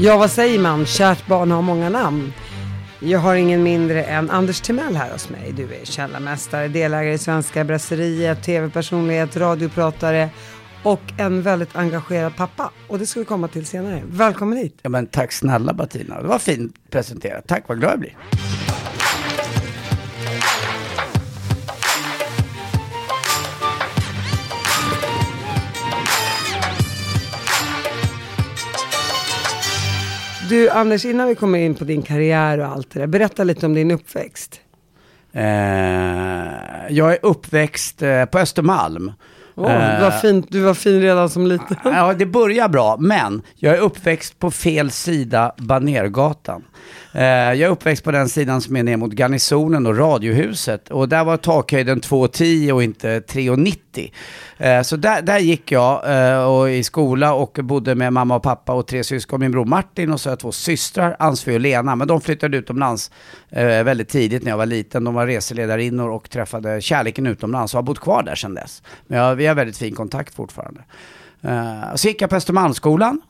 Ja, vad säger man? Kärt barn har många namn. Jag har ingen mindre än Anders Timell här hos mig. Du är källarmästare, delägare i Svenska Brasseriet, tv-personlighet, radiopratare och en väldigt engagerad pappa. Och det ska vi komma till senare. Välkommen hit. Ja, men tack snälla Bettina. Det var fint presenterat. Tack, vad glad jag blir. Du Anders, innan vi kommer in på din karriär och allt det där, berätta lite om din uppväxt. Eh, jag är uppväxt eh, på Östermalm. Eh, vad fint. Du var fin redan som liten. Ja, det börjar bra, men jag är uppväxt på fel sida Banergatan. Eh, jag är uppväxt på den sidan som är ner mot Garnisonen och Radiohuset. Och där var takhöjden 2,10 och inte 3,90. Eh, så där, där gick jag eh, och i skola och bodde med mamma och pappa och tre syskon. Min bror Martin och så har jag två systrar, Ansvi och Lena. Men de flyttade utomlands eh, väldigt tidigt när jag var liten. De var reseledarinnor och träffade kärleken utomlands och har bott kvar där sedan dess. Men jag, vi har väldigt fin kontakt fortfarande. Uh, så gick jag på Östermalmsskolan.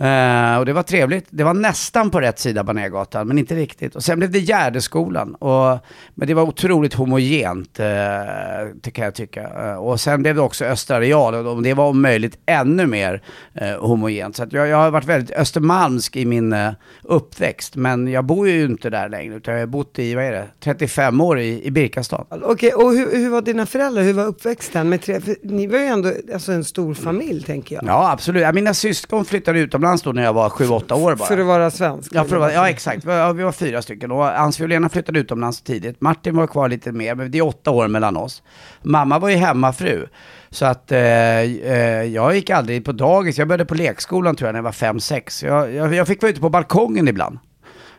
Eh, och det var trevligt. Det var nästan på rätt sida Banérgatan, men inte riktigt. Och sen blev det Gärdeskolan. Och, men det var otroligt homogent, det kan jag tycka. Eh, och sen blev det också Östra Real, och det var om möjligt ännu mer uh, homogent. Så jag, jag har varit väldigt östermalmsk i min uh, uppväxt. Men jag bor ju inte där längre, utan jag har bott i, vad är det, 35 år i, i Birkastad. Okej, och hur, hur var dina föräldrar? Hur var uppväxten? Med tre, ni var ju ändå alltså, en stor familj, tänker jag. Ja, absolut. Ja, Mina syskon flyttade utomlands då när jag var 7-8 år bara. För att vara svensk? Ja, för att vara, ja exakt. Vi var, vi var fyra stycken. Och och Lena flyttade utomlands tidigt. Martin var kvar lite mer, men det är åtta år mellan oss. Mamma var ju hemmafru. Så att eh, eh, jag gick aldrig på dagis. Jag började på lekskolan tror jag när jag var fem sex. Jag, jag, jag fick vara ute på balkongen ibland.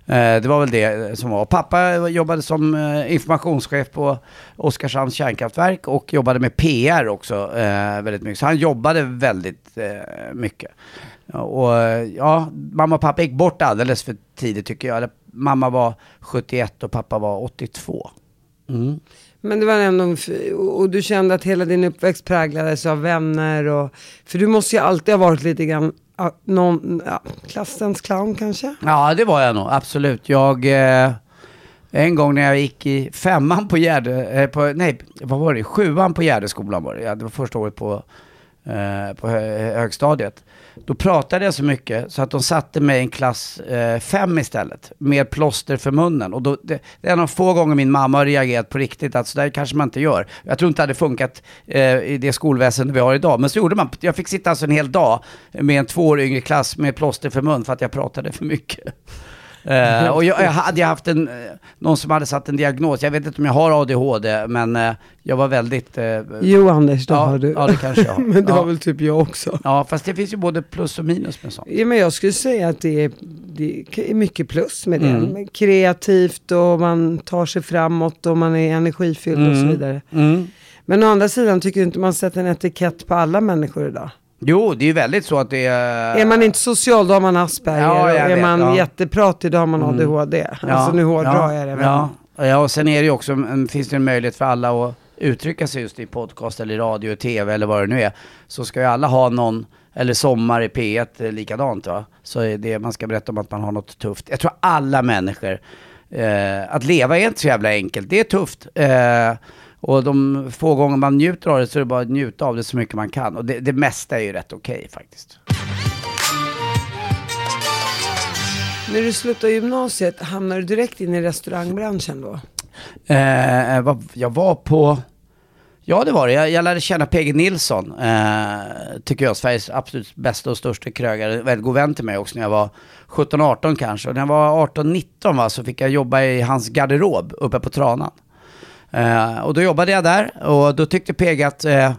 Eh, det var väl det som var. Pappa jobbade som eh, informationschef på Oskarshamns kärnkraftverk och jobbade med PR också eh, väldigt mycket. Så han jobbade väldigt eh, mycket. Och ja, mamma och pappa gick bort alldeles för tidigt tycker jag. Eller, mamma var 71 och pappa var 82. Mm. Men det var ändå, och du kände att hela din uppväxt präglades av vänner och, för du måste ju alltid ha varit lite grann, någon, ja, klassens clown kanske? Ja, det var jag nog, absolut. Jag, eh, en gång när jag gick i femman på Gärde, eh, på, nej, vad var det, sjuan på Gärdeskolan var det, ja, det var första året på, eh, på hö högstadiet. Då pratade jag så mycket så att de satte mig i en klass eh, istället. Med plåster för munnen. Och då, det, det är en av få gånger min mamma har reagerat på riktigt att sådär kanske man inte gör. Jag tror inte det hade funkat eh, i det skolväsende vi har idag. Men så gjorde man. Jag fick sitta alltså en hel dag med en två år yngre klass med plåster för mun för att jag pratade för mycket. Uh, och jag, jag hade haft en, någon som hade satt en diagnos, jag vet inte om jag har ADHD, men uh, jag var väldigt... Uh, jo Anders, det ja, har du. Ja, det kanske jag har. men det ja. har väl typ jag också. Ja, fast det finns ju både plus och minus med sånt. Ja, men jag skulle säga att det är, det är mycket plus med det. Mm. Kreativt och man tar sig framåt och man är energifylld och så Mm. vidare. Mm. Men å andra sidan tycker du inte man sätter en etikett på alla människor idag? Jo, det är ju väldigt så att det är... Är man inte social då har man Asperger. Ja, är vet, man ja. jättepratig då har man Mm. ADHD. Alltså nu hårdrar ja, jag det. men- Ja, ja, och sen är det ju också, en- finns det en möjlighet för alla att uttrycka sig just i podcast eller radio, tv eller vad det nu är. Så ska ju alla ha någon, eller Sommar i P1 eh, likadant va. Så är det, man ska berätta om att man har något tufft. Jag tror alla människor, eh, att leva är inte så jävla enkelt, det är tufft. Eh, Och de få gånger man njuter av det så är det bara att njuta av det så mycket man kan. Och det, det mesta är ju rätt okej faktiskt. När du slutade gymnasiet, hamnade du direkt in i restaurangbranschen då? Eh, vad- jag var på... Ja, det var det. Jag, jag lärde känna PG Nilsson. Eh, tycker jag, Sveriges absolut bästa och största krögare. Väldigt god vän till mig också när jag var 17-18 kanske. Och när jag var 18-19 va, så fick jag jobba i hans garderob uppe på Tranan. Eh, och då jobbade jag där och då tyckte PG att eh,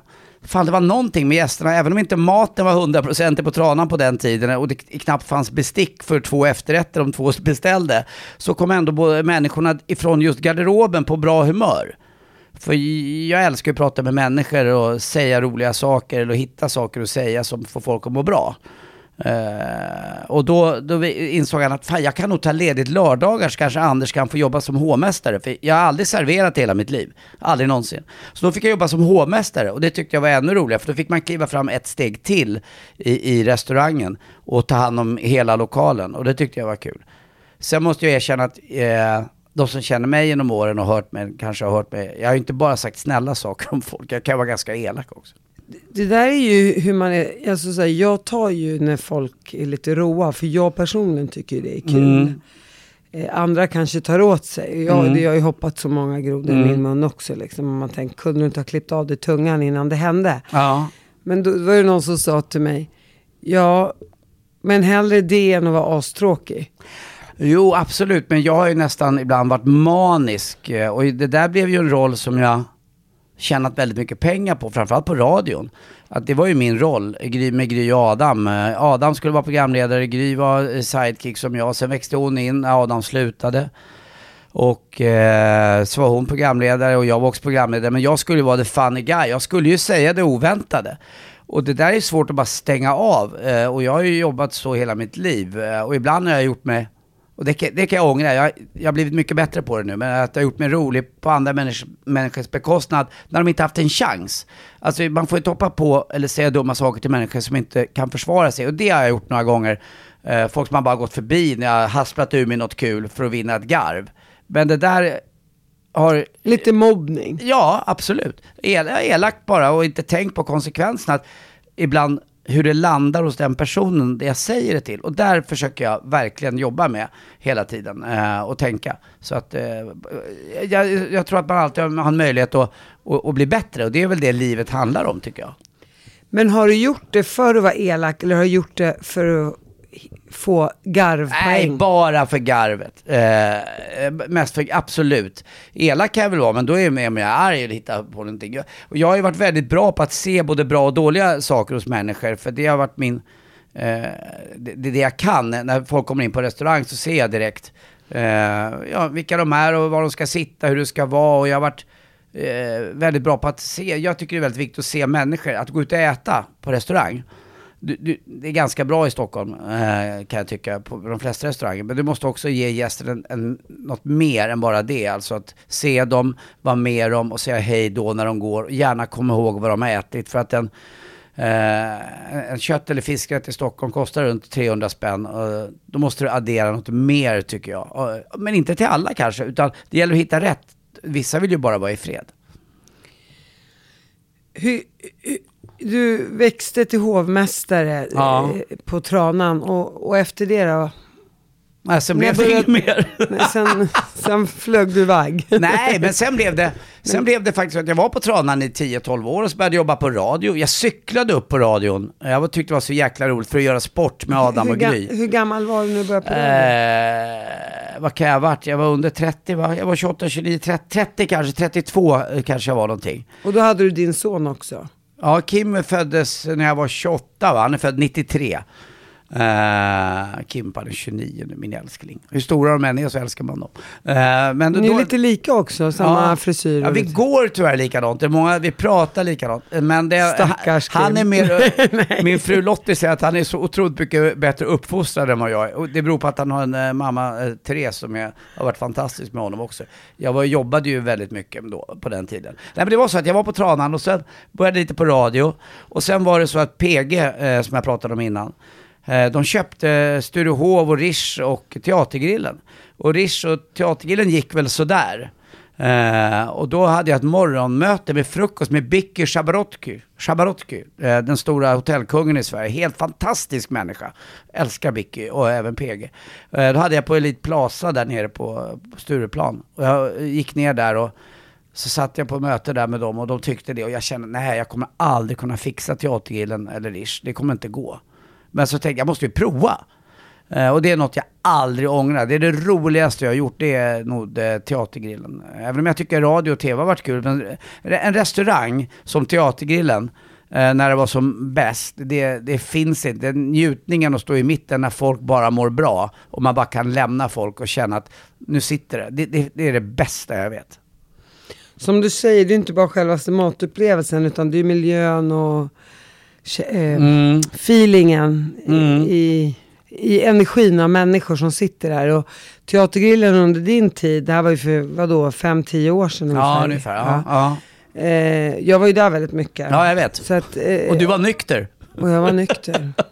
fan det var någonting med gästerna, även om inte maten var 100% på Tranan på den tiden och det knappt fanns bestick för två efterrätter de två beställde, så kom ändå både människorna ifrån just garderoben på bra humör. För jag älskar ju att prata med människor och säga roliga saker eller hitta saker att säga som får folk att må bra. Eh, och då, då insåg han att fan, jag kan nog ta ledigt lördagar så kanske Anders kan få jobba som hovmästare. För jag har aldrig serverat i hela mitt liv. Aldrig någonsin. Så då fick jag jobba som hovmästare och det tyckte jag var ännu roligare. För då fick man kliva fram ett steg till i, i restaurangen och ta hand om hela lokalen. Och det tyckte jag var kul. Sen måste jag erkänna att eh, de som känner mig genom åren och hört mig, kanske har hört mig. Jag har ju inte bara sagt snälla saker om folk. Jag kan vara ganska elak också. Det där är ju hur man är, alltså så här, jag tar ju när folk är lite roa, för jag personligen tycker det är kul. Eh, andra kanske tar åt sig. Jag, det, jag har ju hoppat så många grodor i min mun också. Liksom. Man tänker, kunde du inte ha klippt av dig tungan innan det hände? Ja. Men då var det någon som sa till mig, ja, men hellre det än att vara astråkig. Jo, absolut. Men jag har ju nästan ibland varit manisk. eh, Och det där blev ju en roll som jag tjänat väldigt mycket pengar på, framförallt på radion. Att det var ju min roll, med Gry och Adam. Eh, Adam skulle vara programledare, Gry var eh, sidekick som jag. Sen växte hon in när Adam slutade. Och eh, så var hon programledare och jag var också programledare. Men jag skulle ju vara the funny guy. Jag skulle ju säga det oväntade. Och det där är svårt att bara stänga av. Eh, och jag har ju jobbat så hela mitt liv. Eh, och ibland har jag gjort mig, och det kan, det kan jag ångra, jag, jag har blivit mycket bättre på det nu. Men att jag har gjort mig rolig på andra människors, människors bekostnad när de inte haft en chans. Alltså man får inte hoppa på eller säga dumma saker till människor som inte kan försvara sig. Och det har jag gjort några gånger. Eh, folk som har bara gått förbi när jag har hasplat ur mig något kul för att vinna ett garv. Men det där har Lite mobbning. Ja, absolut. El, elakt bara och inte tänkt på konsekvenserna. Att ibland hur det landar hos den personen det jag säger det till. Och där försöker jag verkligen jobba med hela tiden eh, och tänka. Så att eh, jag, jag tror att man alltid har en möjlighet att, att, att bli bättre och det är väl det livet handlar om tycker jag. Men har du gjort det för att vara elak eller har du gjort det för att få garvpoäng. Nej, bara för garvet. Eh, eh, mest för, absolut. Elak kan jag väl vara, men då är jag med om jag är arg och hittar på någonting. Och jag har ju varit väldigt bra på att se både bra och dåliga saker hos människor, för det har varit min... Eh, det, det är det jag kan. När folk kommer in på restaurang så ser jag direkt eh, ja, vilka de är och var de ska sitta, hur det ska vara. Och jag har varit eh, väldigt bra på att se, jag tycker det är väldigt viktigt att se människor, att gå ut och äta på restaurang. Du, du, det är ganska bra i Stockholm eh, kan jag tycka på de flesta restauranger. Men du måste också ge gästen en, en, något mer än bara det. Alltså att se dem, vara med dem och säga hej då när de går. Gärna komma ihåg vad de har ätit. För att en, eh, en kött eller fiskrätt i Stockholm kostar runt 300 spänn. Och då måste du addera något mer tycker jag. Eh, men inte till alla kanske, utan det gäller att hitta rätt. Vissa vill ju bara vara i fred. Hur, hur, du växte till hovmästare Ja. eh, på Tranan och, och efter det då? Nej, sen blev det inget mer. Nej, sen, sen flög du iväg. Nej, men sen blev det, sen blev det faktiskt att jag var på Tranan i 10-12 år och så började jag jobba på radio. Jag cyklade upp på radion. Jag tyckte det var så jäkla roligt för att göra sport med Adam hur, och Gry. hur gammal var du när du började på radio? Eh, vad kan jag ha varit? Jag var under 30 va? Jag var 28, 29, 30, 30 kanske, 32 eh, kanske jag var någonting. Och då hade du din son också. Ja, Kim föddes när jag var 28 va? Han är född 93. Uh, Kim han är 29 nu, min älskling. Hur stora de än är så älskar man dem. Eh, men Ni är då- lite lika också, samma Ja. frisyr. Ja, vi lite- går tyvärr likadant. Det är många, vi pratar likadant. Men det, Stackars han, han är mer, min fru Lottie säger att han är så otroligt mycket bättre uppfostrad än vad jag är. Och det beror på att han har en eh, mamma, eh, Therese, som är, har varit fantastisk med honom också. Jag var, jobbade ju väldigt mycket då, på den tiden. Nej men det var så att jag var på Tranan och sen började lite på radio. Och sen var det så att PG, eh, som jag pratade om innan, Eh, de köpte Sturehov och Rish och Teatergrillen. Och Rish och Teatergrillen gick väl sådär. Eh, och då hade jag ett morgonmöte med frukost med Bicky Shabarotky, Shabarotky eh, den stora hotellkungen i Sverige. Helt fantastisk människa. Älskar Bicky och även PG. Då hade jag på Elite Plaza där nere på, på Stureplan. Och jag gick ner där och så satt jag på möte där med dem och de tyckte det och jag kände nej jag kommer aldrig kunna fixa Teatergrillen eller Rish, det kommer inte gå. Men så tänkte jag, jag måste ju prova. Eh, och det är något jag aldrig ångrar. Det är det roligaste jag har gjort, det är nog det, Teatergrillen. Även om jag tycker radio och tv har varit kul. Men eh, en restaurang som Teatergrillen, när det var som bäst, det, det finns inte. Den njutningen att stå i mitten när folk bara mår bra och man bara kan lämna folk och känna att nu sitter det. Det, det, det är det bästa jag vet. Som du säger, det är inte bara självaste matupplevelsen utan det är miljön och Mm. feelingen i, i energin av människor som sitter där. Och Teatergrillen under din tid, det här var ju för vadå, fem, tio år sedan Ja, ungefär. Ja, ja. Eh, jag var ju där väldigt mycket. ja jag vet. Att, eh, Och du var nykter? och jag var nykter.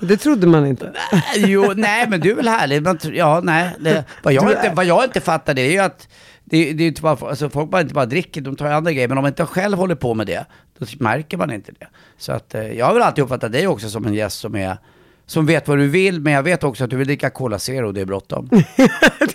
Det trodde man inte. jo, nej men du är väl härlig. Man, ja, nej. Det, vad, jag inte, vad jag inte fattar det är ju att det, det är inte bara, alltså folk bara inte bara dricker, de tar ju andra grejer. Men om man inte själv håller på med det, då märker man inte det. Så att eh, jag har väl alltid uppfattat dig också som en gäst som är som vet vad du vill, men jag vet också att du vill dricka Cola Zero och det är bråttom.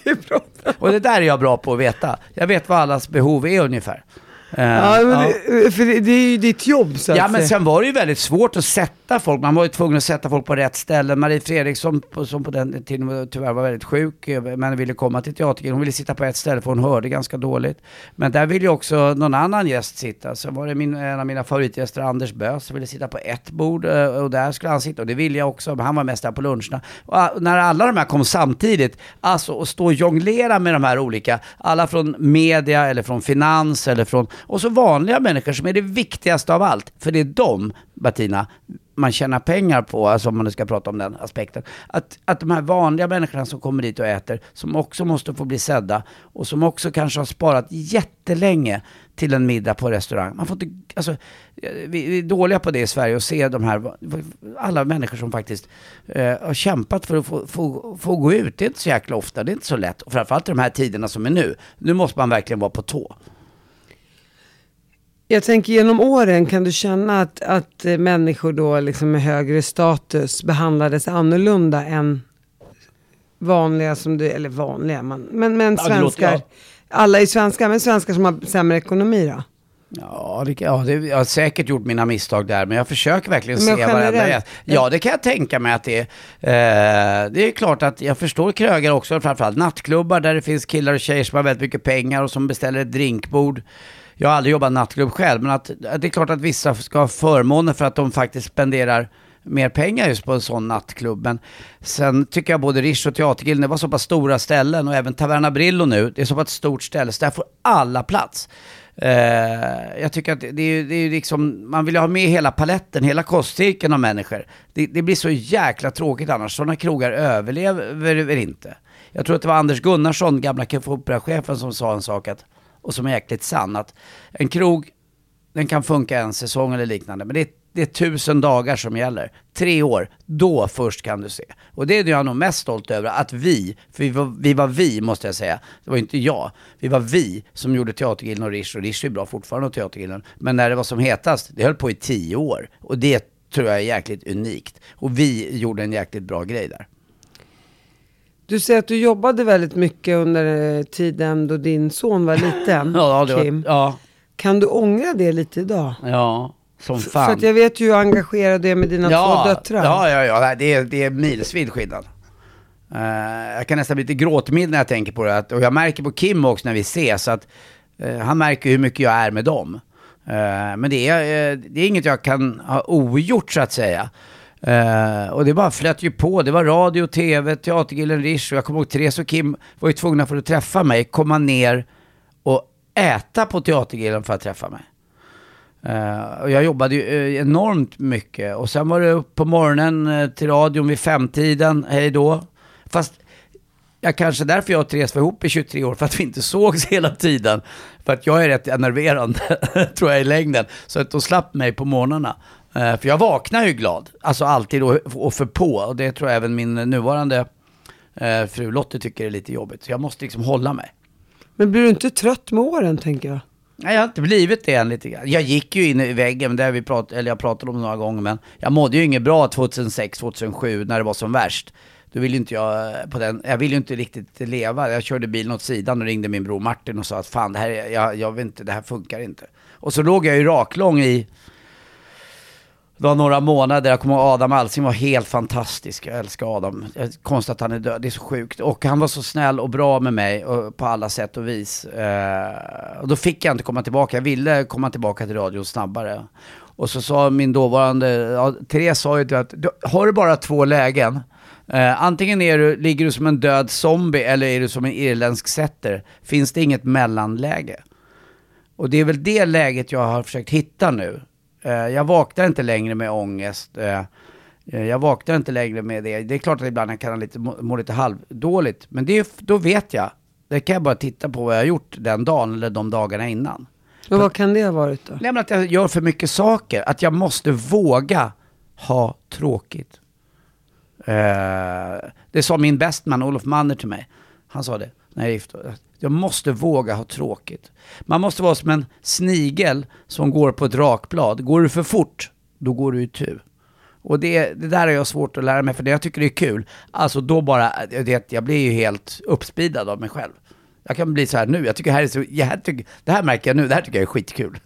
det är bra. Och det där är jag bra på att veta. Jag vet vad allas behov är ungefär. Eh, Ja, men ja. Det, för det, det är ju ditt jobb så Ja att men säga. sen var det ju väldigt svårt att sätta folk, man var ju tvungen att sätta folk på rätt ställe. Marie Fredriksson som på den tiden tyvärr var väldigt sjuk eh, men ville komma till teatern, hon ville sitta på ett ställe för hon hörde ganska dåligt. Men där ville ju också någon annan gäst sitta. Så var det min, en av mina favoritgäster, Anders Bös, som ville sitta på ett bord eh, och där skulle han sitta och det ville jag också, men han var mest där på luncherna. Och när alla de här kom samtidigt, alltså att stå och jonglera med de här olika, alla från media eller från finans eller från, och så vanliga människor som är det viktigaste av allt. För det är de, Bettina, man tjänar pengar på, alltså om man nu ska prata om den aspekten. Att, att de här vanliga människorna som kommer dit och äter, som också måste få bli sedda och som också kanske har sparat jättelänge till en middag på restaurang. Man får inte, alltså, vi, vi är dåliga på det i Sverige att se de här, alla människor som faktiskt eh, har kämpat för att få, få, få gå ut. Det är inte så jäkla ofta, det är inte så lätt. Och framförallt i de här tiderna som är nu. Nu måste man verkligen vara på tå. Jag tänker genom åren, kan du känna att, att människor då liksom med högre status behandlades annorlunda än vanliga som du, eller vanliga, man, men, men Ja, det låter- svenskar. ja. Alla är svenskar, men svenskar som har sämre ekonomi då? Ja, det, ja det, jag har säkert gjort mina misstag där, men jag försöker verkligen Men se varenda gäst. Ja, det kan jag tänka mig att det är. Eh, det är klart att jag förstår krögar också, framförallt nattklubbar där det finns killar och tjejer som har väldigt mycket pengar och som beställer ett drinkbord. Jag har aldrig jobbat nattklubb själv, men att, att det är klart att vissa ska ha förmåner för att de faktiskt spenderar mer pengar just på en sån nattklubb. Men sen tycker jag både Rish och Teatergilden, det var så pass stora ställen och även Taverna Brillo nu, det är så pass stort ställe så där får alla plats. Uh, jag tycker att det är, ju- det är ju liksom, man vill ju ha med hela paletten, hela kostcirkeln av människor. Det, det blir så jäkla tråkigt annars, sådana krogar överlever inte. Jag tror att det var Anders Gunnarsson, gamla Opera-chefen, som sa en sak att, och som är jäkligt sann, att en krog, den kan funka en säsong eller liknande, men det är, det är tusen dagar som gäller. Tre år, då först kan du se. Och det är det jag nog mest stolt över, att vi, för vi var, vi var vi måste jag säga, det var inte jag, vi var vi som gjorde Teatergillen och Rish, och Rish är bra fortfarande och Teatergillen, men när det var som hetast, det höll på i tio år. Och det tror jag är jäkligt unikt. Och vi gjorde en jäkligt bra grej där. Du säger att du jobbade väldigt mycket under eh, tiden då din son var liten, Ja, det var, Kim. ja, Kan du ångra det lite idag? ja, som fan. För att jag vet ju hur engagerad du är med dina två döttrar. Ja, ja, ja, det är, det är milsvid skillnad. Eh, jag kan nästan bli lite gråtmild när jag tänker på det. Att, och jag märker på Kim också när vi ses att eh, han märker hur mycket jag är med dem. Eh, men det är, det är inget jag kan ha ogjort så att säga. Eh, och det bara flöt ju på. Det var radio, tv, Teatergillen, Rish och jag kommer ihåg Therese och Kim var ju tvungna för att träffa mig, komma ner och äta på Teatergillen för att träffa mig. Eh, och jag jobbade ju eh, enormt mycket. Och sen var det upp på morgonen eh, till radion vid femtiden, hej då. Fast jag kanske därför jag och Therese var ihop i 23 år, för att vi inte sågs hela tiden. För att jag är rätt enerverande, tror jag i längden. Så att de slapp mig på morgnarna. Eh, för jag vaknar ju glad, alltså alltid och, för på. Och det tror jag även min nuvarande eh, fru Lottie tycker är lite jobbigt. Så jag måste liksom hålla mig. Men blir du inte trött med åren, tänker jag? Nej, jag har inte blivit det än lite grann. Jag gick ju in i väggen, det har vi prat, eller jag pratade om några gånger, men jag mådde ju inget bra 2006, 2007 när det var som värst. Då ville inte jag eh, på den, jag ville ju inte riktigt leva. Jag körde bilen åt sidan och ringde min bror Martin och sa att fan, det här, jag, jag vet inte, det här funkar inte. Och så låg jag ju raklång i, det var några månader, jag kommer ihåg Adam Alsing var helt fantastisk. Jag älskar Adam. Det är Konstigt att han är död, det är så sjukt. Och han var så snäll och bra med mig och, på alla sätt och vis. Eh, och då fick jag inte komma tillbaka. Jag ville komma tillbaka till radion snabbare. Och så sa min dåvarande, ja, Therese sa ju att du, har du bara två lägen, eh, antingen är du, ligger du som en död zombie eller är du som en irländsk setter. Finns det inget mellanläge? Och det är väl det läget jag har försökt hitta nu. Eh, jag vaknar inte längre med ångest. Eh, eh, jag vaknar inte längre med det. Det är klart att ibland jag kan lite, må, lite halvdåligt. Men det är, då vet jag. Det kan jag bara titta på vad jag har gjort den dagen eller de dagarna innan. Och vad kan det ha varit då? Nej men att jag gör för mycket saker. Att jag måste våga ha tråkigt. Det sa min bästman Olof Manner till mig. Han sa det när jag gifte mig. Jag måste våga ha tråkigt. Man måste vara som en snigel som går på ett rakblad. Går du för fort, då går du i tu. Och det, det där har jag svårt att lära mig, för det jag tycker det är kul. Alltså då bara, det, jag blir ju helt uppspidad av mig själv. Jag kan bli så här nu, jag tycker det här är så, jag tycker, det här märker jag nu, det här tycker jag är skitkul.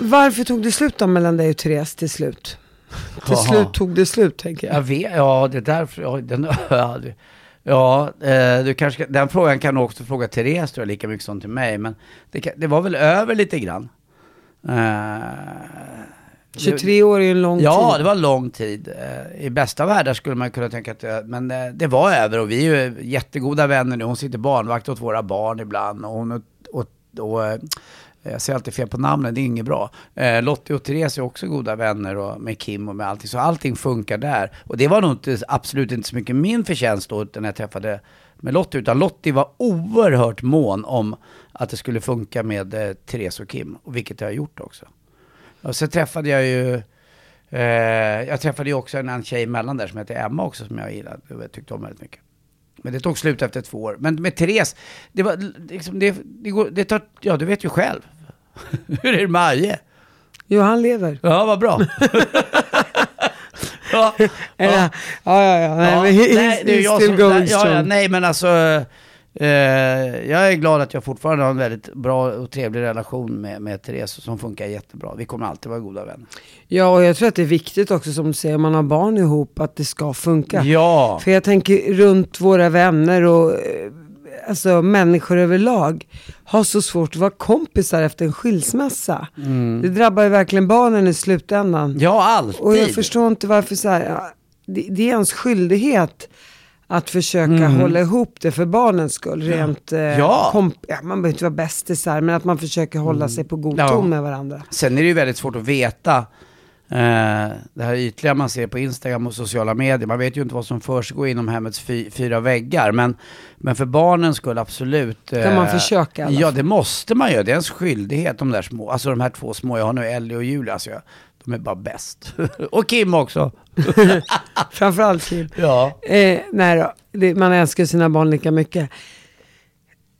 Varför tog det slut då mellan dig och Therese till slut? Till slut tog det slut, tänker jag. Jag vet, ja det är därför, ja, den, ja, det- ja eh, du kanske, den frågan kan du också fråga Therese tror jag, lika mycket som till mig. Men det, det var väl över lite grann. Eh, 23 år är en lång Ja, tid. det var lång tid. Eh, I bästa världar skulle man kunna tänka att det, men eh, det var över och vi är ju jättegoda vänner nu. Hon sitter barnvakt åt våra barn ibland och hon och, och, och eh, Eh, jag säger alltid fel på namnen, det är inget bra. Eh, Lottie och Therese är också goda vänner och med Kim och med allting. Så allting funkar där. Och det var nog inte, absolut inte så mycket min förtjänst då när jag träffade med Lottie. Utan Lottie var oerhört mån om att det skulle funka med eh, Therese och Kim. Och vilket jag har gjort också. Och så träffade jag ju, eh, jag träffade ju också en annan tjej emellan där som heter Emma också som jag gillade och jag tyckte om väldigt mycket. Men det tog slut efter två år. Men med Therese, det var liksom, det, det, går, det tar, ja du vet ju själv. Hur är det med Aje? Jo, han lever. Ja, vad bra. ja, Eller, ja, ja, ja. Nej, ja, men he, nej, he's, he's still going nej, ja, strong. ja, nej, men alltså, eh, jag är glad att jag fortfarande har en väldigt bra och trevlig relation med, med Therese som funkar jättebra. Vi kommer alltid vara goda vänner. Ja, och jag tror att det är viktigt också som du säger, om man har barn ihop, att det ska funka. Ja. För jag tänker runt våra vänner och eh, alltså, människor överlag har så svårt att vara kompisar efter en skilsmässa. Det drabbar ju verkligen barnen i slutändan. Mm. Ja, alltid. Och jag förstår inte varför så här, det, det är ens skyldighet att försöka hålla ihop det för barnens skull. Rent, eh, Mm. Ja. ja, man behöver inte vara bästisar, men att man försöker hålla sig på god Ja. ton med varandra. Sen är det ju väldigt svårt att veta eh, det här ytliga man ser på Instagram och sociala medier. Man vet ju inte vad som försiggår inom hemmets fy, fyra väggar. Men, men för barnens skull absolut. Kan man försöka Ja, det måste man göra. Det är ens skyldighet. De där små, alltså de här två små. Jag har nu Ellie och Julia. Alltså jag, de är bara bäst. och Kim också. Framförallt Kim. Ja. Eh, nej då, det, man älskar sina barn lika mycket.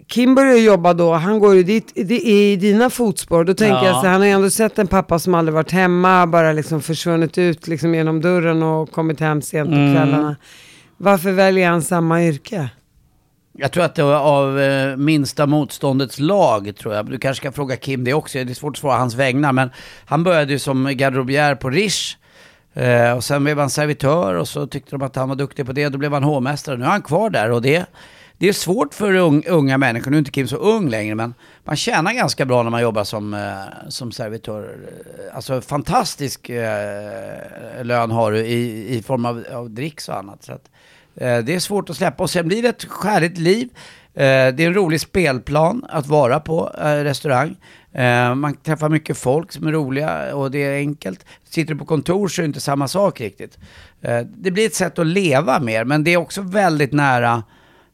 Kim börjar jobba då, han går ju dit, det är i dina fotspår. Då tänker Ja. jag så han har ju ändå sett en pappa som aldrig varit hemma, bara liksom försvunnit ut liksom genom dörren och kommit hem sent på Mm. kvällarna. Varför väljer han samma yrke? Jag tror att det var av eh, minsta motståndets lag, tror jag. Du kanske ska fråga Kim det också. Det är svårt att svara hans vägnar. Men han började ju som garderobiär på Rish. Eh, och sen blev han servitör och så tyckte de att han var duktig på det. Då blev han hovmästare. Nu är han kvar där och det, det är svårt för unga människor. Nu är inte Kim så ung längre, men man tjänar ganska bra när man jobbar som, eh, som servitör. Eh, alltså fantastisk eh, lön har du i, i form av, av dricks och annat. Så att, Eh, Eh, det är svårt att släppa och sen blir det ett skärligt liv. Eh, det är en rolig spelplan att vara på eh, restaurang. Man träffar mycket folk som är roliga och det är enkelt. Sitter du på kontor så är det inte samma sak riktigt. Det blir ett sätt att leva mer, men det är också väldigt nära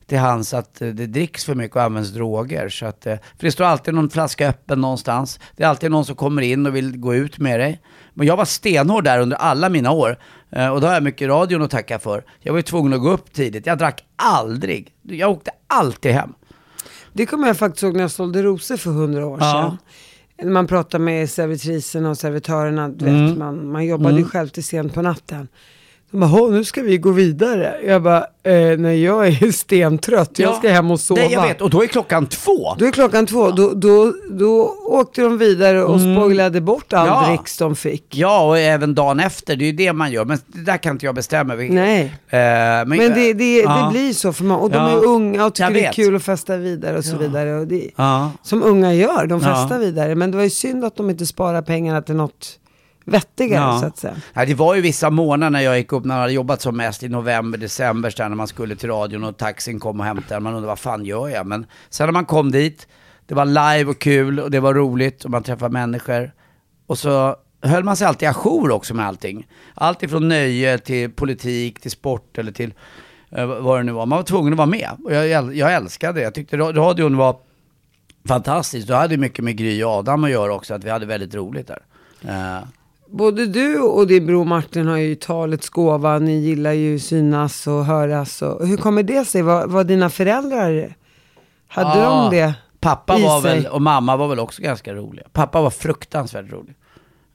till hans att eh, det dricks för mycket och används droger. Så att, eh, för det står alltid någon flaska öppen någonstans. Det är alltid någon som kommer in och vill gå ut med dig. Men jag var stenhård där under alla mina år. Eh, Och då har jag mycket radion att tacka för. Jag var ju tvungen att gå upp tidigt. Jag drack aldrig. Jag åkte alltid hem. Det kommer jag faktiskt ihåg när jag sålde rosor för hundra år Ja. sedan. Man pratar med servitriserna och servitörerna, Mm. vet, man, man jobbade ju själv till sent på natten. "Åh, nu ska vi gå vidare. Jag bara, eh, nej jag är stentrött, jag ska hem och sova. Nej, jag vet. Och då är klockan två. Då är klockan två, då, då, då åkte de vidare och spoilade bort all Mm. Ja. dricks de fick. Ja, och även dagen efter. Det är ju det man gör. Men det där kan inte jag bestämma. Vi- Nej. Eh, men Men det, det, Ja. det blir så för man, och de Ja. är unga och tycker det är kul att festa vidare och så vidare. Och det, Ja. Som unga gör, de Ja. festar vidare. Men det var ju synd att de inte sparar pengarna till något vettigare Ja. så att säga. Det var ju vissa månader när jag gick upp, när jag hade jobbat som mest i november, december, där, när man skulle till radion och taxin kom och hämtade. Man undrade vad fan gör jag? Men sen när man kom dit, det var live och kul och det var roligt och man träffade människor. Och så höll man sig alltid ajour också med allting. Allt ifrån nöje till politik, till sport eller till eh, vad det nu var. Man var tvungen att vara med. Och jag, jag älskade det. Jag tyckte ra- radion var fantastiskt. Det hade mycket med Gry och Adam att göra också, att vi hade väldigt roligt där. Eh, Både du och din bror Martin har ju talets gåva. Ni gillar ju synas och höras. Och, hur kommer det sig? Var, var dina föräldrar, hade Ja, de det Pappa var sig? väl, och mamma var väl också ganska roliga. Pappa var fruktansvärt rolig.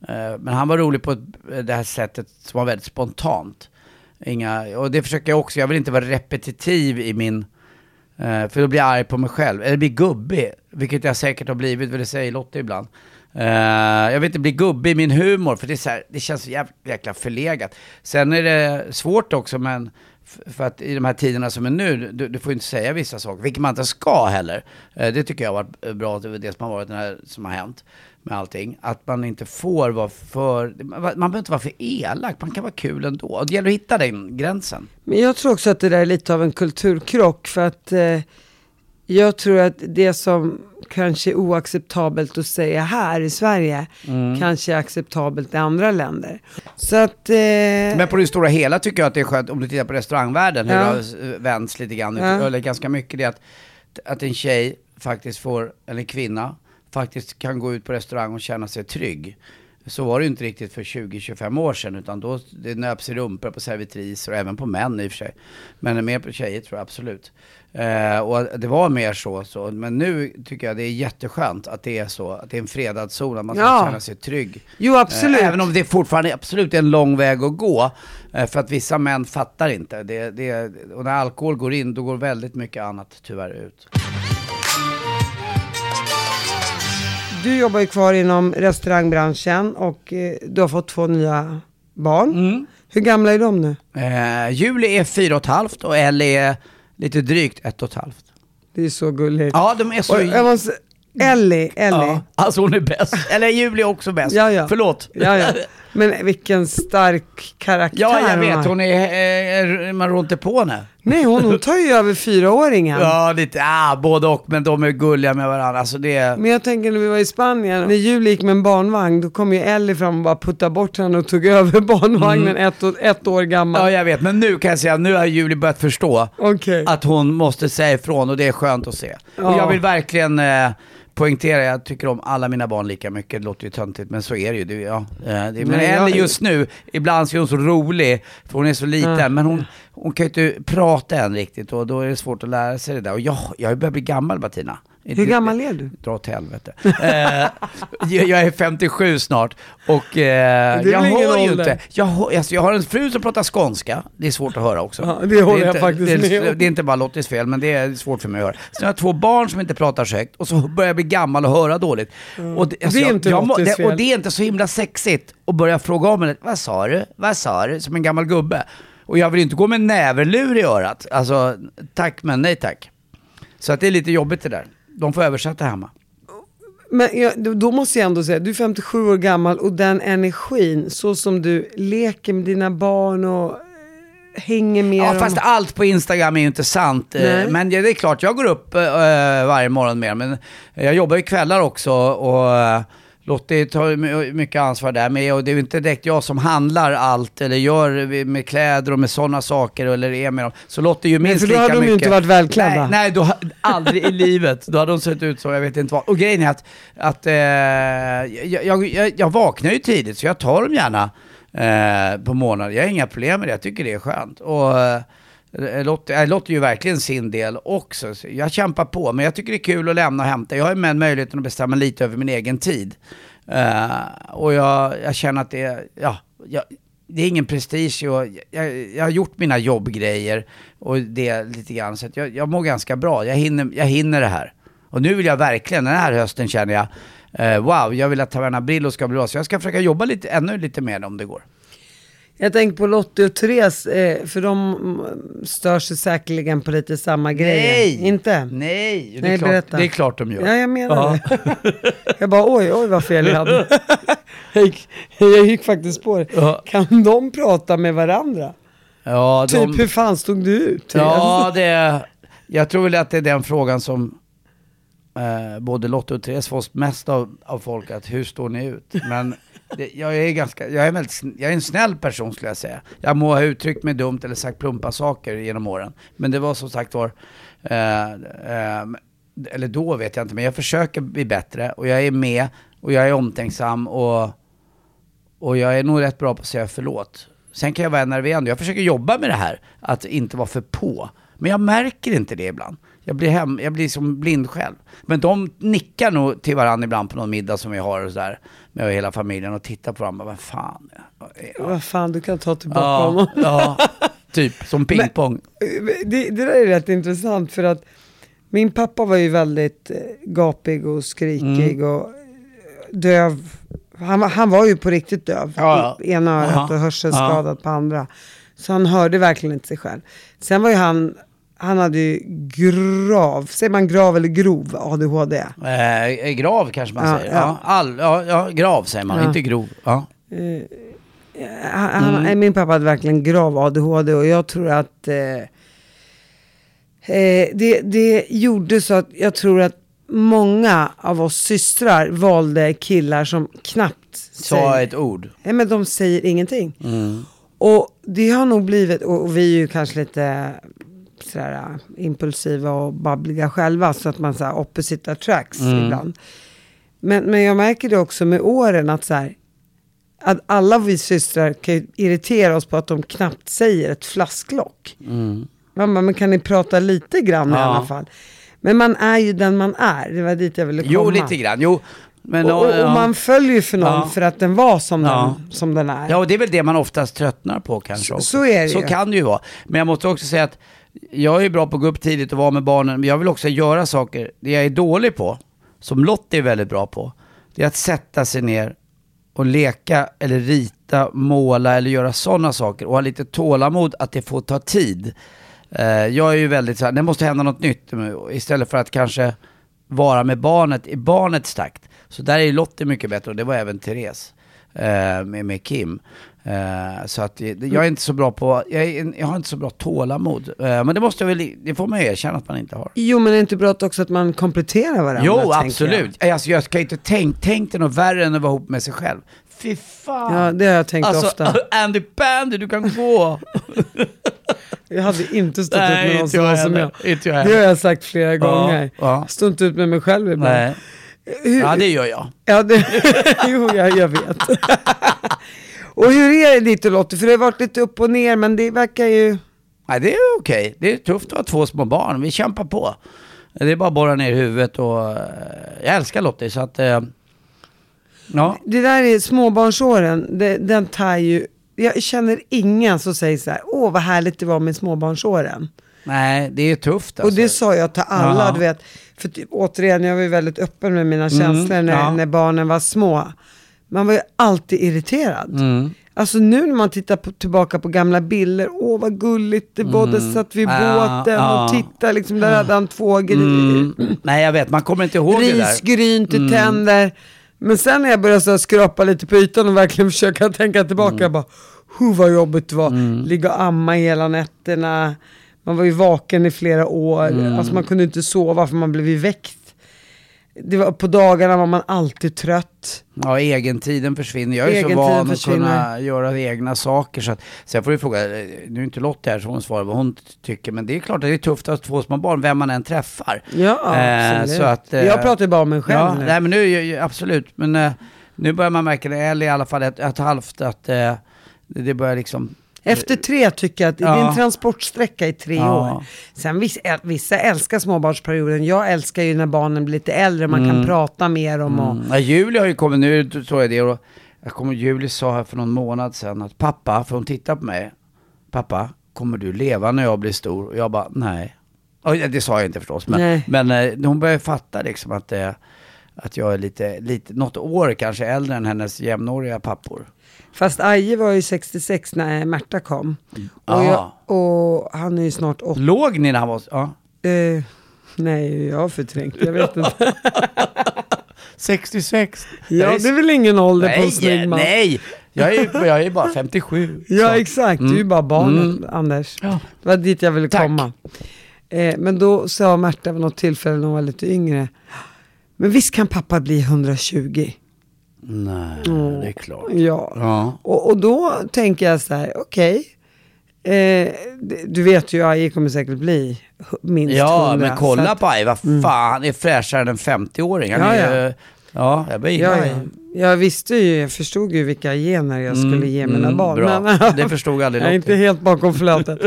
Eh, Men han var rolig på det här sättet som var väldigt spontant. Inga, och det försöker jag också, jag vill inte vara repetitiv i min, eh, för då blir jag arg på mig själv. Eller bli gubbig, vilket jag säkert har blivit, vill det säga Lotta ibland. Uh, jag vill inte bli gubbig i min humor, för det, är så här, det känns så jävla, jäkla förlegat. Sen är det svårt också, men för att i de här tiderna som är nu, du, du får ju inte säga vissa saker, vilket man inte ska heller. Uh, det tycker jag har varit eh, bra, det som har varit den här, som har hänt med allting. Att man inte får vara för, man man behöver inte vara för elak, man kan vara kul ändå. Och det gäller att hitta den gränsen. Men jag tror också att det där är lite av en kulturkrock. För att uh jag tror att det som kanske är oacceptabelt att säga här i Sverige Mm. kanske är acceptabelt i andra länder. Så att... Eh, Men på det stora hela tycker jag att det är skönt, om du tittar på restaurangvärlden, hur Ja. det har vänts lite grann, Ja. eller ganska mycket, det är att, att en tjej faktiskt får, eller en kvinna, faktiskt kan gå ut på restaurang och känna sig trygg. Så var det ju inte riktigt för 20-25 år sedan, utan då det nöps i rumpor på servitriser och även på män i och för sig. Men mer på tjejer tror jag absolut. Eh, och det var mer så, så, men nu tycker jag det är jätteskönt att det är så, att det är en fredad zon, att man ska Ja. känna sig trygg. Jo, absolut. Eh, Även om det fortfarande absolut är en lång väg att gå. eh, För att vissa män fattar inte. Det, det, och när alkohol går in, då går väldigt mycket annat tyvärr ut. Du jobbar ju kvar inom restaurangbranschen och eh, du har fått två nya barn. Mm. Hur gamla är de nu? Eh, Julie är fyra och ett halvt och Ellie är lite drygt ett och ett halvt. Det är så gulligt. Ja, de är så... och jag måste, Ellie, Ellie. ja, alltså hon är bäst. Eller Julie är också bäst. Ja, ja. Förlåt. Ja, ja. Men vilken stark karaktär Ja, jag vet. Hon är... Eh, man rår inte på henne. Nej, hon, hon tar ju över fyraåringen. Ja, lite... Ah, både och. Men de är gulliga med varandra. Alltså det. Men jag tänker när vi var i Spanien, när Julie gick med en barnvagn, då kom ju Ellie fram och bara puttade bort henne och tog över barnvagnen ett, år- ett år gammal. Mm. Ja, jag vet. Men nu kan jag säga, nu har Julie börjat förstå Okej. att hon måste säga ifrån och det är skönt att se. Ja. Och jag vill verkligen eh, poängtera, jag tycker om alla mina barn lika mycket, det låter ju töntigt men så är det ju. Det, ja, eh, det, men Nej, Ellie just nu, ibland så är hon så rolig, för hon är så liten, Ja. men hon, hon kan ju inte prata än riktigt och då är det svårt att lära sig det där. Och jag, jag börjar bli gammal Bettina. Hur gammal är du? Dra åt helvete. Eh, jag är 57 snart och eh, jag hör ju inte. Jag, hör, alltså, jag har en fru som pratar skånska, det är svårt att höra också. Ja, det håller är jag inte, faktiskt det är, med om. Det är inte bara Lottis fel, men det är svårt för mig att höra. Sen har jag två barn som inte pratar högt och så börjar jag bli gammal och höra dåligt. Och det, alltså, Det är inte jag Lottis det, fel. Och det är inte så himla sexigt att börja fråga om henne, vad sa du? Vad sa du? Som en gammal gubbe. Och jag vill inte gå med näverlur i örat. Alltså, tack men nej tack. Så att det är lite jobbigt det där. De får översätta hemma. Men jag, då- måste jag ändå säga, du är 57 år gammal och den energin, så som du leker med dina barn och eh, hänger med Ja, dem. fast allt på Instagram är ju inte sant. Eh, Nej. Men det är klart, jag går upp eh, varje morgon mer. Men jag jobbar ju kvällar också och Lottie tar my- mycket ansvar där med och det är ju inte direkt jag som handlar allt eller gör med kläder och med sådana saker eller är med dem. Så Lottie är ju minst för då lika hade de ju mycket. inte varit välklädda. Nej, nej då, aldrig i livet. Då hade de sett ut så, jag vet inte vad. Och grejen är att, att eh, jag, jag, jag, jag vaknar ju tidigt så jag tar dem gärna eh, på morgonen. Jag har inga problem med det, jag tycker det är skönt. Och, eh, Lottie, äh, Lottie eh, gör ju verkligen sin del också. Så jag kämpar på, men jag tycker det är kul att lämna och hämta. Jag har ju med möjligheten att bestämma lite över min egen tid. Uh, och jag, jag känner att det är, ja, jag, det är ingen prestige och jag, jag har gjort mina jobbgrejer och det lite grann. Så att jag, jag mår ganska bra, jag hinner, jag hinner det här. Och nu vill jag verkligen, den här hösten känner jag, uh, wow, jag vill att Taverna Brillo ska bli bra. Så jag ska försöka jobba lite, ännu lite mer om det går. Jag tänker på Lottie och Therese, eh, för de stör sig säkerligen på lite samma grejer. Nej! Inte? Nej, det är, Nej, klart, berätta. det är klart de gör. Ja, jag menar Ja. det. jag bara, oj, oj vad fel jag hade. jag, gick, jag gick faktiskt på det. Ja. Kan de prata med varandra? Ja, de, Typ, hur fan stod du ut? Therese? Ja, det, jag tror väl att det är den frågan som eh, både Lotta och Therese får mest av, av folk, att hur står ni ut? Men det, jag är ganska, jag är, väldigt, jag är en snäll person skulle jag säga. Jag må ha uttryckt mig dumt eller sagt plumpa saker genom åren. Men det var som sagt var, eh, eh, eller då vet jag inte, men jag försöker bli bättre och jag är med och jag är omtänksam och, och jag är nog rätt bra på att säga förlåt. Sen kan jag vara enerverande. Jag försöker jobba med det här, att inte vara för på. Men jag märker inte det ibland. Jag blir, hem, jag blir som blind själv. Men de nickar nog till varandra ibland på någon middag som vi har och sådär. Med hela familjen och tittar på varandra. Vad fan. Ja, Vad fan, du kan ta tillbaka ja, honom. ja, typ som pingpong. Det, det där är rätt intressant för att min pappa var ju väldigt eh, gapig och skrikig Mm. och döv. Han, var- han var ju på riktigt döv. Ja, ja. I ena örat och hörselskadad på andra. Så han hörde verkligen inte sig själv. Sen var ju han, han hade ju grav, säger man grav eller grov ADHD? Eh, grav kanske man Ja, säger. ja. All, ja, ja, grav säger man, inte grov. Ja. Han, han, Mm. Min pappa hade verkligen grav ADHD och jag tror att eh, eh, det, det gjorde så att jag tror att många av oss systrar valde killar som knappt Sa säger, ett ord. Nej men de säger ingenting. Mm. Och det har nog blivit, och vi är ju kanske lite sådär äh, impulsiva och babbliga själva så att man såhär opposite attracts Mm. ibland. Men, men jag märker det också med åren att så här, att alla vi systrar kan irritera oss på att de knappt säger ett flasklock. Man bara, men kan ni prata lite grann i Mm. Ja. alla fall? Men man är ju den man är, det var dit jag ville komma. Jo, lite grann. Jo, men, Och, och, och man följer ju för någon Ja. för att den var som, Ja. den, som den är. Ja, och det är väl det man oftast tröttnar på kanske Så- så är det Så ju. kan det ju vara. Men jag måste också säga att jag är bra på att gå upp tidigt och vara med barnen, men jag vill också göra saker. Det jag är dålig på, som Lottie är väldigt bra på, det är att sätta sig ner och leka eller rita, måla eller göra sådana saker och ha lite tålamod att det får ta tid. Eh, jag är ju väldigt så här, det måste hända något nytt istället för att kanske vara med barnet i barnets takt. Så där är Lottie mycket bättre och det var även Therese eh, med, med Kim. Eh, så att jag är inte så bra på, jag, är, jag har inte så bra tålamod. Eh, men det måste jag väl, det får man ju erkänna att man inte har. Jo, men är det inte bra också att man kompletterar varandra? Jo, absolut. Alltså, jag ska inte tänk, tänk dig något värre än att vara ihop med sig själv. Fy fan. Jag. Ja, det har jag tänkt alltså, ofta. Andy Pandy, du kan gå. Jag hade inte stått ut Nej, med någon som jag var som jag. Inte jag Det har jag sagt flera gånger. ja. Stå inte ut med mig själv ibland. Nej. Hur, Ja, det gör jag. Ja, det, jo, jag, jag vet. Och hur är det och Lottie? För det har varit lite upp och ner, men det verkar ju... Nej, det är okej. Det är tufft att ha två små barn. Vi kämpar på. Det är bara att borra ner huvudet och... eh, Jag älskar Lottie, så att... eh, Ja. Det där är småbarnsåren, det, den tar ju... Jag känner ingen som säger så här, åh vad härligt det var med småbarnsåren. Nej, det är tufft alltså. Och det sa jag till alla, Jaha. du vet. För återigen, jag var ju väldigt öppen med mina känslor när, Mm, ja. när barnen var små. Man var ju alltid irriterad. Mm. Alltså nu när man tittar på, tillbaka på gamla bilder, åh vad gulligt det var, där satt vi i Mm. Ja, båten ja. och tittade, liksom, där hade han två gri- Mm. Nej, jag vet. Man kommer inte ihåg det där. Mm. risgryn till tänder. Men sen när jag började så skrapa lite på ytan och verkligen försöka tänka tillbaka, Mm. jag bara, hu vad jobbigt det var. Ligga och amma hela nätterna. Man var ju vaken i flera år. Mm. Alltså man kunde inte sova för man blev ju väckt. Det var, på dagarna var man alltid trött. Ja, egentiden försvinner. Jag är Egentiden så van att kunna göra egna saker. Så att, sen får du fråga, nu är inte Lotta här så hon svarar vad hon tycker, men det är klart att det är tufft att ha två små barn, vem man än träffar. Ja, Eh, så att, eh, jag pratar ju bara om mig själv Ja, nu. nej men nu, absolut. Men eh, nu börjar man märka det, eller i alla fall ett, ett halvt, att eh, det börjar liksom... Efter tre tycker jag att det är Ja. en transportsträcka i tre Ja. år. Sen vissa, äl- vissa älskar småbarnsperioden. Jag älskar ju när barnen blir lite äldre, man kan prata mer om och... Mm. Ja, Julie har ju kommit, nu tror jag det, och jag kommer, Julie sa här för någon månad sedan att pappa, för hon tittar på mig, pappa, kommer du leva när jag blir stor? Och jag bara, nej. Oj, det sa jag inte förstås, men, Nej. men eh, hon börjar fatta liksom att, eh, att jag är lite, lite, något år kanske äldre än hennes jämnåriga pappor. Fast Aje var ju 66 när Märta kom. Och, jag, och han är ju snart 80. Låg ni när han var, ja, Eh, nej, jag har förträngt, jag vet inte. 66? ja, det är väl ingen ålder på en snygg man. nej! Jag är, jag är bara 57. Ja Så. exakt, du är ju bara barnet Anders. Ja. Det var dit jag ville Tack. komma. Eh, men då sa Märta vid något tillfälle när hon var lite yngre. Men visst kan pappa bli 120? Nej, det är klart. Ja. Ja. Och, och då tänker jag så här, okej. Eh, d- du vet ju, AI kommer säkert bli minst 100. Ja, men så kolla att- på Aj, vad fan, han är fräschare än en 50-åring. Han Ja, är ja. ja, jag blir Ja, ja. Jag visste ju, jag förstod ju vilka gener jag skulle ge mina mm, barn. bra. Men, Det förstod aldrig Jag är inte helt bakom flötet.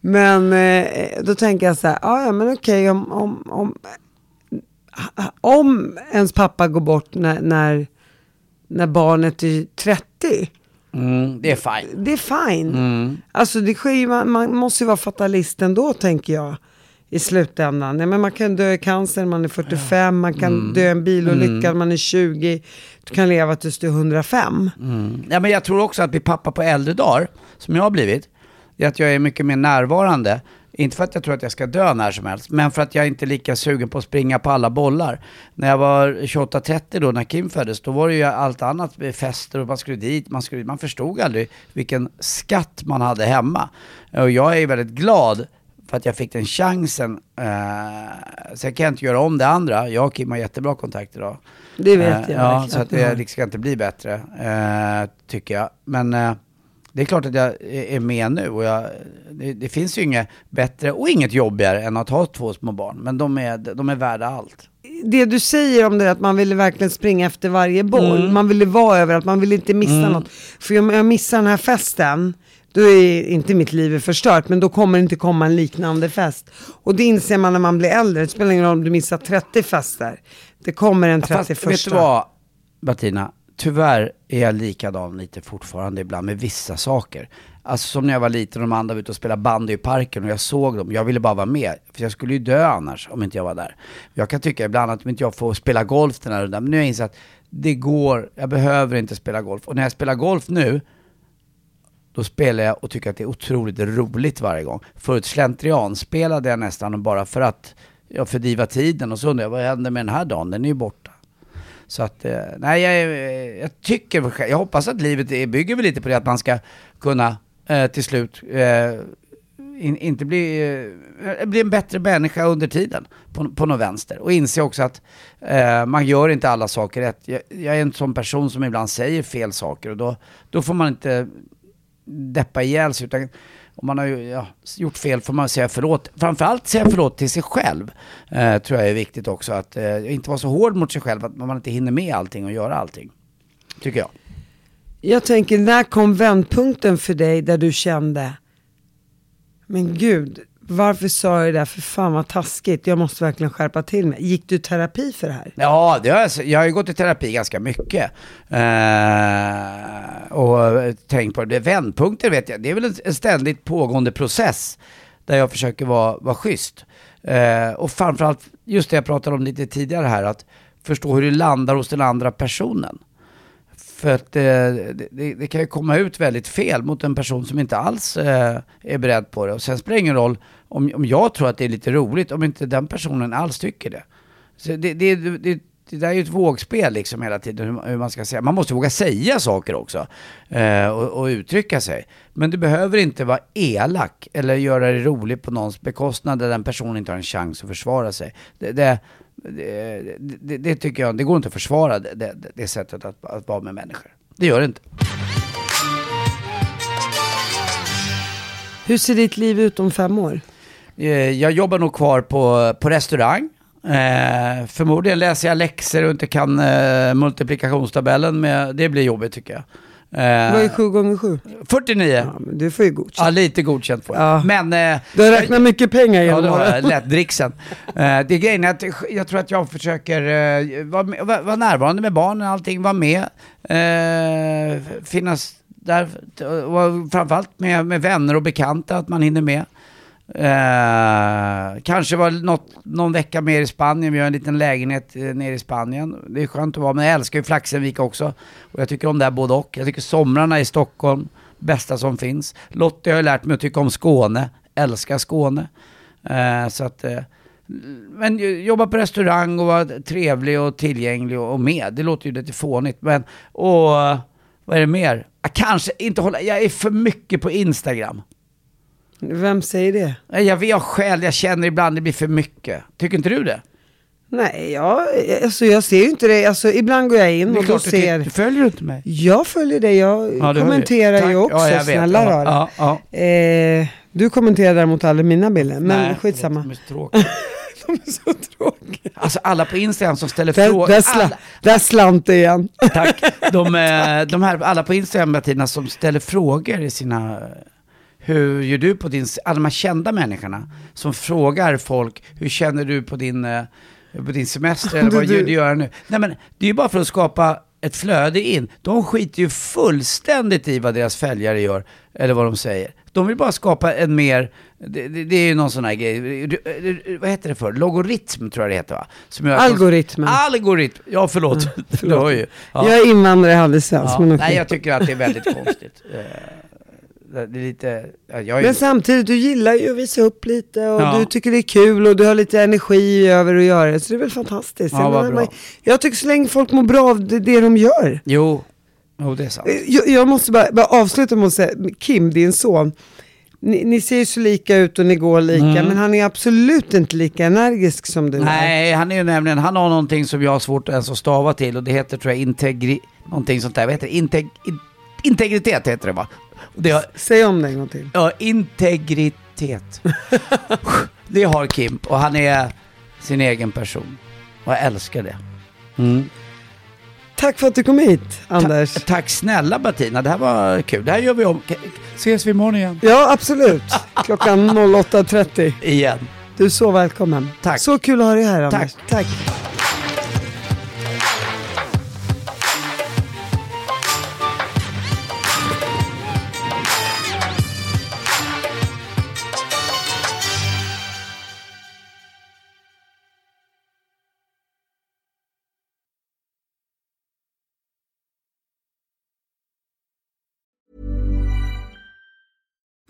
men eh, då tänker jag så här, "Ah, ja men okej om, om, om, om ens pappa går bort när, när, när barnet är 30, Mm, det är fine. det är fine. Mm. Alltså det sker ju, man, man måste ju vara fatalist ändå tänker jag. I slutändan. Nej, men man kan dö i cancer man är 45, man kan Mm. dö i en bilolycka när man är 20. Du kan leva tills du är 105. Mm. Ja, men jag tror också att bli pappa på äldre dagar, som jag har blivit, är att jag är mycket mer närvarande. Inte för att jag tror att jag ska dö när som helst, men för att jag inte är lika sugen på att springa på alla bollar. När jag var 28-30 då, när Kim föddes, då var det ju allt annat, med fester och man skulle dit, man, skulle, man förstod aldrig vilken skatt man hade hemma. Och jag är väldigt glad för att jag fick den chansen. Eh, sen kan jag inte göra om det andra. Jag och Kim har jättebra kontakt idag. Det vet Eh, jag Ja, verkligen så att det liksom ska inte bli bättre, eh, tycker jag. Men eh, det är klart att jag är med nu och jag, det, det finns ju inget bättre och inget jobbigare än att ha två små barn. Men de är, de är värda allt. det du säger om det att man ville verkligen springa efter varje boll. Mm. Man ville vara överallt, man ville inte missa något. För om jag missar den här festen, då är inte mitt liv förstört, men då kommer det inte komma en liknande fest. Och det inser man när man blir äldre, det spelar ingen roll om du missar 30 fester. Det kommer en 31. Fast vet du vad, Bettina? Tyvärr är jag likadan lite fortfarande ibland med vissa saker. Alltså som när jag var liten och de andra var ute och spelade bandy i parken och jag såg dem. Jag ville bara vara med, för jag skulle ju dö annars om inte jag var där. Jag kan tycka ibland att om inte jag får spela golf den här rundan, men nu har jag insett att det går, jag behöver inte spela golf. Och när jag spelar golf nu, då spelar jag och tycker att det är otroligt roligt varje gång. Förut slentrian spelade jag nästan bara för att jag fördriva tiden och så undrar jag, vad händer med den här dagen? Den är ju borta. Så att, eh, nej jag, eh, jag tycker, jag hoppas att livet bygger väl lite på det att man ska kunna eh, till slut eh, in, inte bli, eh, bli en bättre människa under tiden på, på något vänster. Och inse också att eh, man gör inte alla saker rätt. Jag, jag är en sån person som ibland säger fel saker och då, då får man inte deppa ihjäl sig. Utan om man har ja, gjort fel får man säga förlåt. Framförallt säga förlåt till sig själv. Eh, tror jag är viktigt också. Att eh, inte vara så hård mot sig själv att man inte hinner med allting och göra allting. Tycker jag. Jag tänker, när kom vändpunkten för dig där du kände, men gud, varför sa jag det där? För fan vad taskigt, jag måste verkligen skärpa till mig. Gick du i terapi för det här? Ja, det har jag, jag har ju gått i terapi ganska mycket. Eh, och tänkt på det. Vändpunkter vet jag, det är väl en- ständigt pågående process. Där jag försöker vara, vara schysst. Eh, och framförallt, just det jag pratade om lite tidigare här, att förstå hur det landar hos den andra personen. För att eh, det, det, det kan ju komma ut väldigt fel mot en person som inte alls eh, är beredd på det. Och sen spelar det ingen roll om, om jag tror att det är lite roligt, om inte den personen alls tycker det. Så det, det, det, det där är ju ett vågspel liksom hela tiden, hur, man- hur man ska säga. Man måste våga säga saker också eh, och, och uttrycka sig. Men du behöver inte vara elak eller göra det roligt på någons bekostnad där den personen inte har en chans att försvara sig. Det, det, det, det, det tycker jag, det går inte att försvara det, det, det sättet att, att vara med människor. Det gör det inte. Hur ser ditt liv ut om fem år? Eh, Jag jobbar nog kvar på, på restaurang. Eh, förmodligen läser jag läxor och inte kan eh, multiplikationstabellen. Med, det blir jobbigt tycker jag. Eh, Vad är sju gånger sju? 49. Ja, men du får ju godkänt. Ja, lite godkänt får jag. Ja. Men... Eh, Du har räknat mycket pengar Ja, genom det har jag. åren. Lätt dricksen. Eh, det är grejen att jag tror att jag försöker uh, vara, vara vara närvarande med barnen, allting, vara med. eh, finnas där, och framförallt med, med vänner och bekanta, att man hinner med. Eh, kanske var något, någon vecka mer i Spanien, vi har en liten lägenhet eh, nere i Spanien. Det är skönt att vara, men jag älskar ju Flaxenvik också. Och jag tycker om det här både och. Jag tycker somrarna i Stockholm, bästa som finns. Lottie har ju lärt mig att tycka om Skåne, älskar Skåne. Eh, så att, eh, men jobba på restaurang och vara trevlig och tillgänglig och, och med. Det låter ju lite fånigt, men och vad är det mer? Jag kanske inte hålla, jag är för mycket på Instagram. Vem säger det? Jag vet själv, jag känner ibland det blir för mycket. Tycker inte du det? Nej, jag, alltså jag ser ju inte det. Alltså, ibland går jag in och då du ser... tycker- Följer du inte mig? Jag följer dig, jag Ja, du. kommenterar Tack. ju också, Ja, jag snälla rara. ja, ja. Eh, du kommenterar däremot aldrig mina bilder, men Nej, skitsamma. De är så tråkiga. De är så tråkiga. Alltså alla på Instagram som ställer Där, frågor. där, sla, alla- där slant det igen. Tack. De, eh, de här, alla på Instagram Martina, som ställer frågor i sina... Hur gör du på din... Alla de här kända människorna som frågar folk, hur känner du på din, eh, på din semester eller vad gör du gör nu? Nej men det är ju bara för att skapa ett flöde in. De skiter ju fullständigt i vad deras följare gör, eller vad de säger. De vill bara skapa en mer, det, det, det är ju någon sån här grej, vad heter det för? Logaritm tror jag det heter va? Som gör Algoritmen. Algoritm, ja förlåt. Du har ju. Ja. Jag är invandrare, svensk, Ja. Nej, jag tycker att det är väldigt konstigt. Det är lite... ja, Jag är, Men samtidigt, du gillar ju att visa upp lite och Ja. du tycker det är kul och du har lite energi över att göra det. Så det är väl fantastiskt. Ja, jag, vad bra. jag tycker så länge folk mår bra av det, det de gör. Jo, jo, det är sant. Eh, Jag, jag måste bara, bara avsluta med att säga, Kim, din son, ni, ni ser ju så lika ut och ni går lika, men han är absolut inte lika energisk som du är. Mm. Nej, han är ju nämligen, han har någonting som jag har svårt ens att stava till och det heter tror jag integri... Någonting sånt där, vad heter det? Integ, in, integritet heter det va? Har, Säg om det en gång till. ja, integritet. det har Kim och han är sin egen person. Och jag älskar det. Tack för att du kom hit, Anders. Ta- tack snälla Bettina, det här var kul. Det här gör vi om. Ses vi imorgon igen? Ja, absolut. Klockan 08.30. Igen. Du är så välkommen. Tack. Så kul att ha dig här, Anders. Tack.